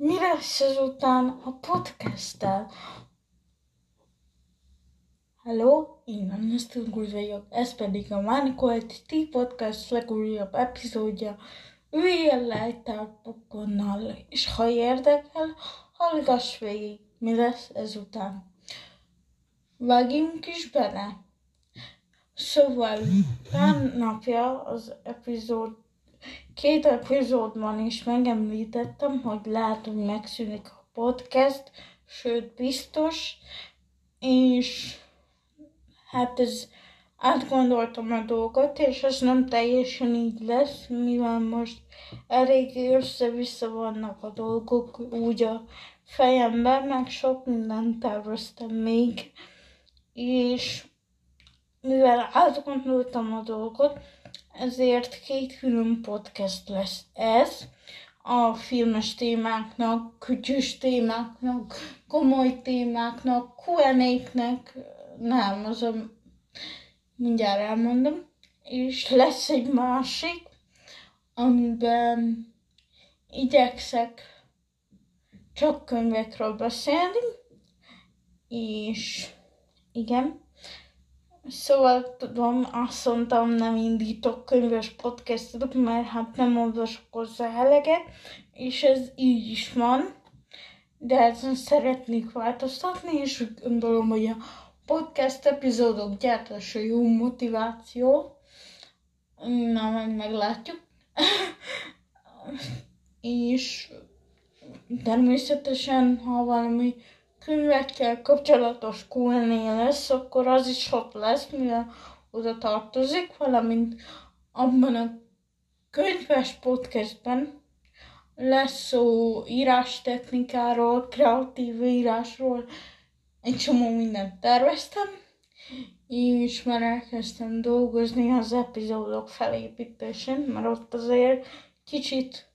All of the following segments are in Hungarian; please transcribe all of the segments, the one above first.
mi lesz ezután a podcasttel. Hello, én Ernest vagyok, ez pedig a Mánikolt T Podcast legújabb epizódja. Üljél le egy pokonnal, és ha érdekel, hallgass végig, mi lesz ezután. Vágjunk is bele! Szóval pár napja az epizód, két epizódban is megemlítettem, hogy lehet, hogy megszűnik a podcast, sőt biztos, és hát ez átgondoltam a dolgot, és ez nem teljesen így lesz, mivel most elég össze-vissza vannak a dolgok úgy a fejemben, meg sok mindent terveztem még, és mivel átgondoltam a dolgot, ezért két külön podcast lesz ez, a filmes témáknak, kütyűs témáknak, komoly témáknak, Q&A-knek, nem, az a, mindjárt elmondom, és lesz egy másik, amiben igyekszek csak könyvekről beszélni, és igen, Szóval tudom, azt mondtam, nem indítok könyves podcastot, mert hát nem olvasok hozzá eleget, és ez így is van. De ezen szeretnék változtatni, és úgy gondolom, hogy a podcast epizódok gyártása jó motiváció. Na, majd meglátjuk. és természetesen, ha valami könyvekkel kapcsolatos Q&A lesz, akkor az is ott lesz, mivel oda tartozik, valamint abban a könyves podcastben lesz szó írástechnikáról, kreatív írásról, egy csomó mindent terveztem, és már elkezdtem dolgozni az epizódok felépítésén, mert ott azért kicsit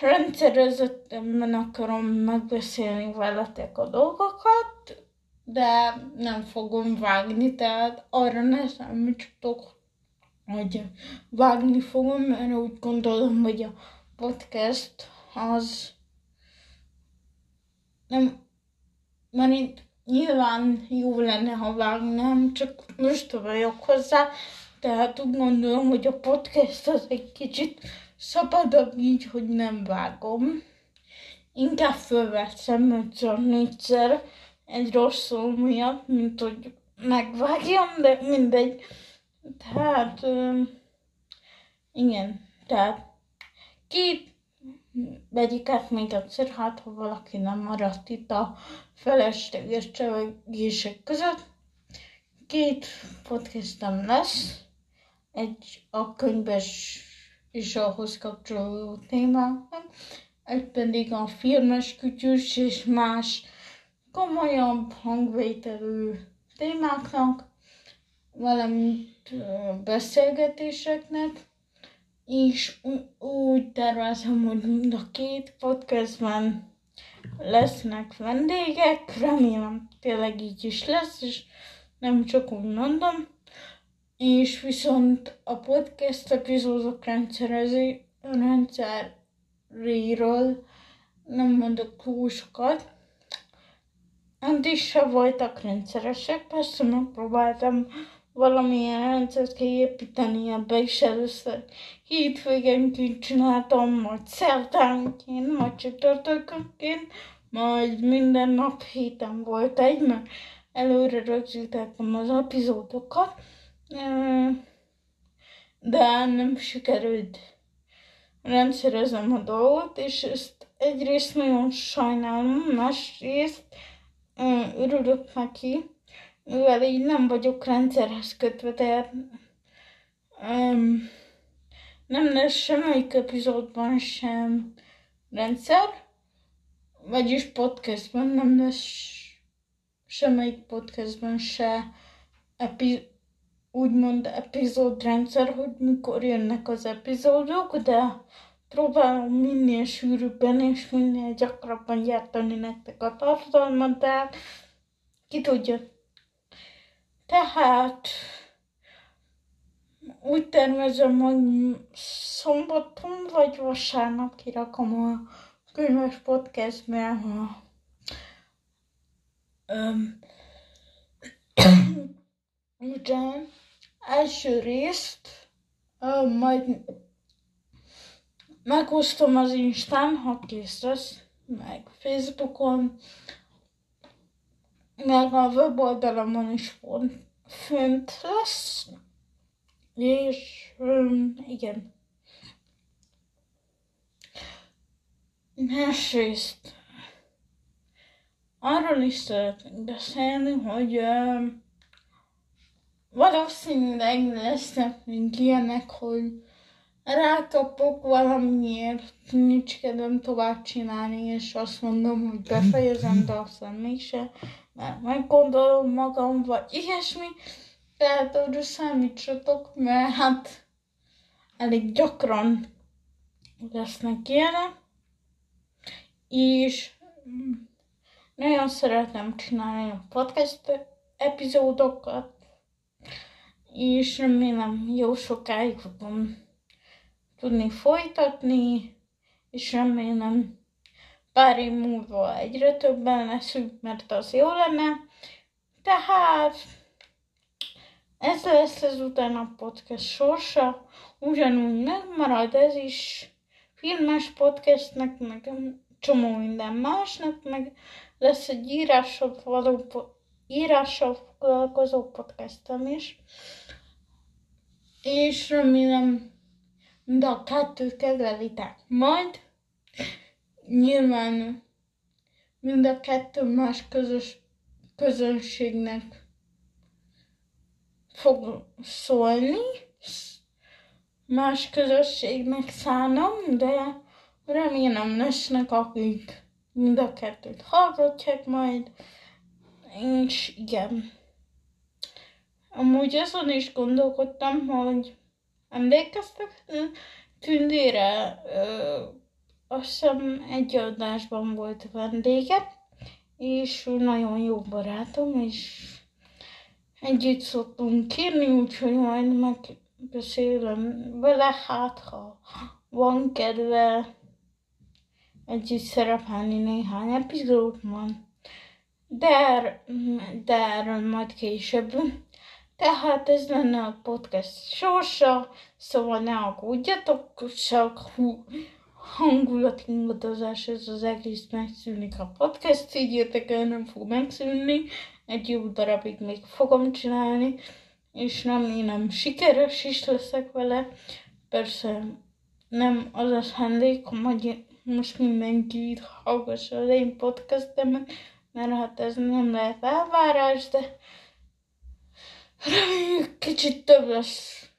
rendszerezettemben akarom megbeszélni veletek a dolgokat, de nem fogom vágni, tehát arra ne számítsatok, hogy vágni fogom, mert úgy gondolom, hogy a podcast az nem, mert itt nyilván jó lenne, ha vágnám, csak most vagyok hozzá, tehát úgy gondolom, hogy a podcast az egy kicsit szabadabb így, hogy nem vágom. Inkább fölveszem ötször, négyszer egy rossz szó miatt, mint hogy megvágjam, de mindegy. Tehát, igen, tehát két vegyik át még egyszer, hát ha valaki nem maradt itt a felesleges csevegések között. Két podcastem lesz, egy a könyves és ahhoz kapcsolódó témáknak, egy pedig a filmes kütyűs és más komolyabb hangvételű témáknak, valamint beszélgetéseknek, és úgy tervezem, hogy mind a két podcastben lesznek vendégek, remélem tényleg így is lesz, és nem csak úgy mondom és viszont a podcast epizódok rendszerezi, rendszeréről nem mondok túl sokat. Eddig se voltak rendszeresek, persze megpróbáltam valamilyen rendszert kiépíteni ebbe is először. Hétvégenként csináltam, majd szerdánként, majd csütörtökönként, majd minden nap héten volt egy, mert előre rögzítettem az epizódokat de nem sikerült. Rendszerezem a dolgot, és ezt egyrészt nagyon sajnálom, másrészt örülök neki, mivel így nem vagyok rendszerhez kötve, tehát um, nem lesz semmelyik epizódban sem rendszer, vagyis podcastban nem lesz semmelyik podcastban se epi- úgymond epizódrendszer, hogy mikor jönnek az epizódok, de próbálom minél sűrűbben és minél gyakrabban gyártani nektek a tartalmat, de ki tudja. Tehát úgy tervezem, hogy szombaton vagy vasárnap kirakom a könyves podcastbe a um, ugye első részt um, majd megosztom az Instán, ha kész meg Facebookon, meg a weboldalamon is fönt lesz. És um, igen. Másrészt arról is szeretnék beszélni, hogy um, valószínűleg lesznek még ilyenek, hogy rákapok valamiért, nincs kedvem tovább csinálni, és azt mondom, hogy befejezem, de aztán mégse, mert meggondolom magam, vagy ilyesmi. Tehát arra számítsatok, mert hát elég gyakran lesznek ilyenek, és nagyon szeretem csinálni a podcast epizódokat, és remélem jó sokáig fogom tudni folytatni, és remélem pár év múlva egyre többen leszünk, mert az jó lenne. Tehát ez lesz ezután a podcast sorsa, ugyanúgy megmarad ez is filmes podcastnek, meg csomó minden másnak, meg lesz egy írással, való, írással foglalkozó podcastem is. És remélem, de a kettőt kedvelitek. Majd nyilván mind a kettő más közös közönségnek fog szólni, más közösségnek szánom, de remélem lesznek, akik mind a kettőt hallgatják majd, és igen. Amúgy azon is gondolkodtam, hogy emlékeztek Tündére, ö, azt hiszem egy adásban volt vendége, és nagyon jó barátom, és együtt szoktunk írni, úgyhogy majd megbeszélem vele, hát ha van kedve együtt szerepelni néhány epizódban. De, de erről majd később. Tehát ez lenne a podcast sorsa, szóval ne aggódjatok, csak hú, hangulatingadozás, ez az egész megszűnik a podcast, így jöttek el, nem fog megszűnni, egy jó darabig még fogom csinálni, és nem sikeres is leszek vele. Persze nem az a szándékom, hogy most mindenki hallgassa az én podcastemet, mert hát ez nem lehet elvárás, de reméljük kicsit több lesz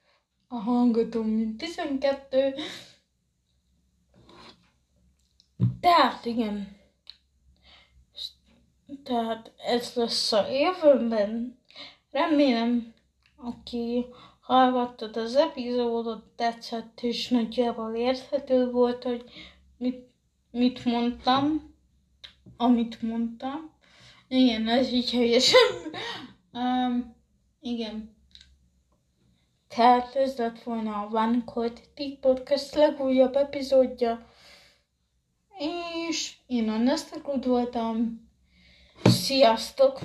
a hangatom, mint 12. Tehát igen. Tehát ez lesz a jövőben. Remélem, aki hallgattad az epizódot, tetszett és nagyjából érthető volt, hogy mit, mit mondtam, amit mondtam. Igen, ez így helyesen. um, igen. Tehát ez lett volna a Van Quality Podcast legújabb epizódja. És én a Nesztakud voltam. Sziasztok!